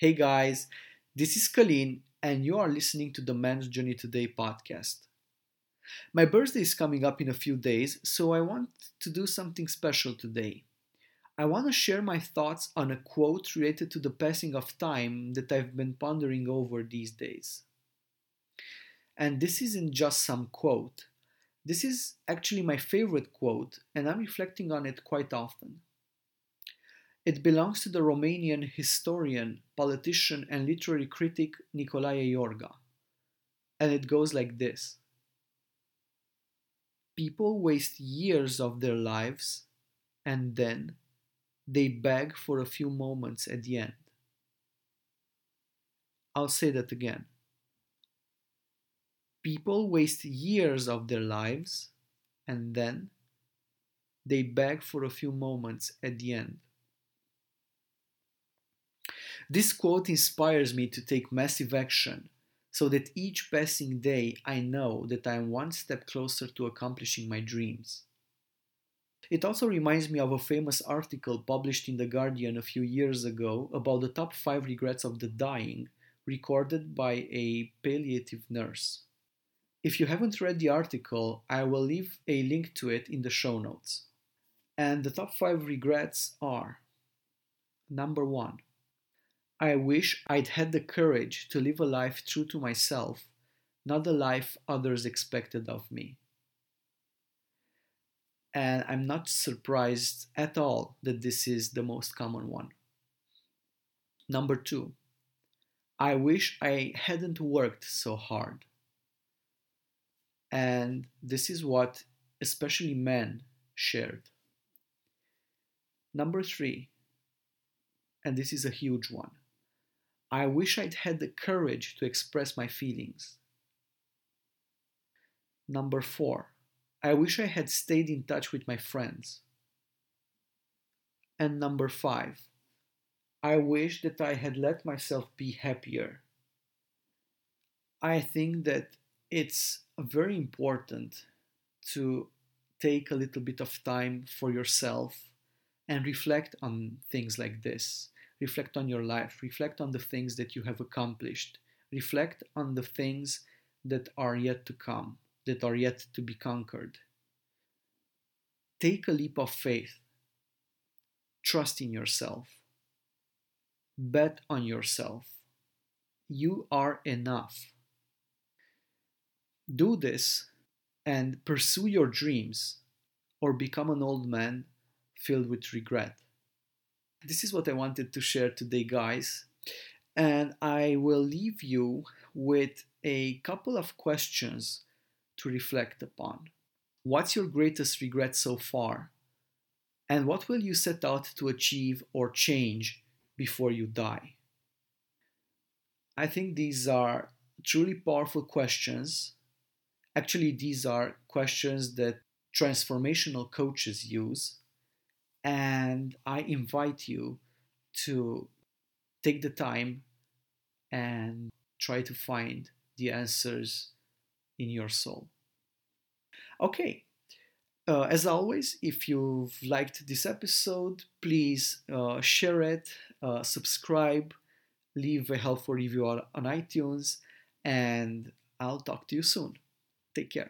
Hey guys, this is Kalin, and you are listening to the Man's Journey Today podcast. My birthday is coming up in a few days, so I want to do something special today. I want to share my thoughts on a quote related to the passing of time that I've been pondering over these days. And this isn't just some quote, this is actually my favorite quote, and I'm reflecting on it quite often. It belongs to the Romanian historian, politician, and literary critic Nicolae Iorga. And it goes like this People waste years of their lives and then they beg for a few moments at the end. I'll say that again. People waste years of their lives and then they beg for a few moments at the end. This quote inspires me to take massive action so that each passing day I know that I am one step closer to accomplishing my dreams. It also reminds me of a famous article published in The Guardian a few years ago about the top 5 regrets of the dying, recorded by a palliative nurse. If you haven't read the article, I will leave a link to it in the show notes. And the top five regrets are number one, I wish I'd had the courage to live a life true to myself, not the life others expected of me. And I'm not surprised at all that this is the most common one. Number two, I wish I hadn't worked so hard. And this is what especially men shared. Number three, and this is a huge one I wish I'd had the courage to express my feelings. Number four, I wish I had stayed in touch with my friends. And number five, I wish that I had let myself be happier. I think that it's very important to take a little bit of time for yourself and reflect on things like this. Reflect on your life, reflect on the things that you have accomplished, reflect on the things that are yet to come, that are yet to be conquered. Take a leap of faith. Trust in yourself. Bet on yourself. You are enough do this and pursue your dreams or become an old man filled with regret. This is what I wanted to share today, guys. And I will leave you with a couple of questions to reflect upon. What's your greatest regret so far? And what will you set out to achieve or change before you die? I think these are truly powerful questions Actually, these are questions that transformational coaches use. And I invite you to take the time and try to find the answers in your soul. Okay, uh, as always, if you've liked this episode, please uh, share it, uh, subscribe, leave a helpful review on, on iTunes, and I'll talk to you soon. Take care.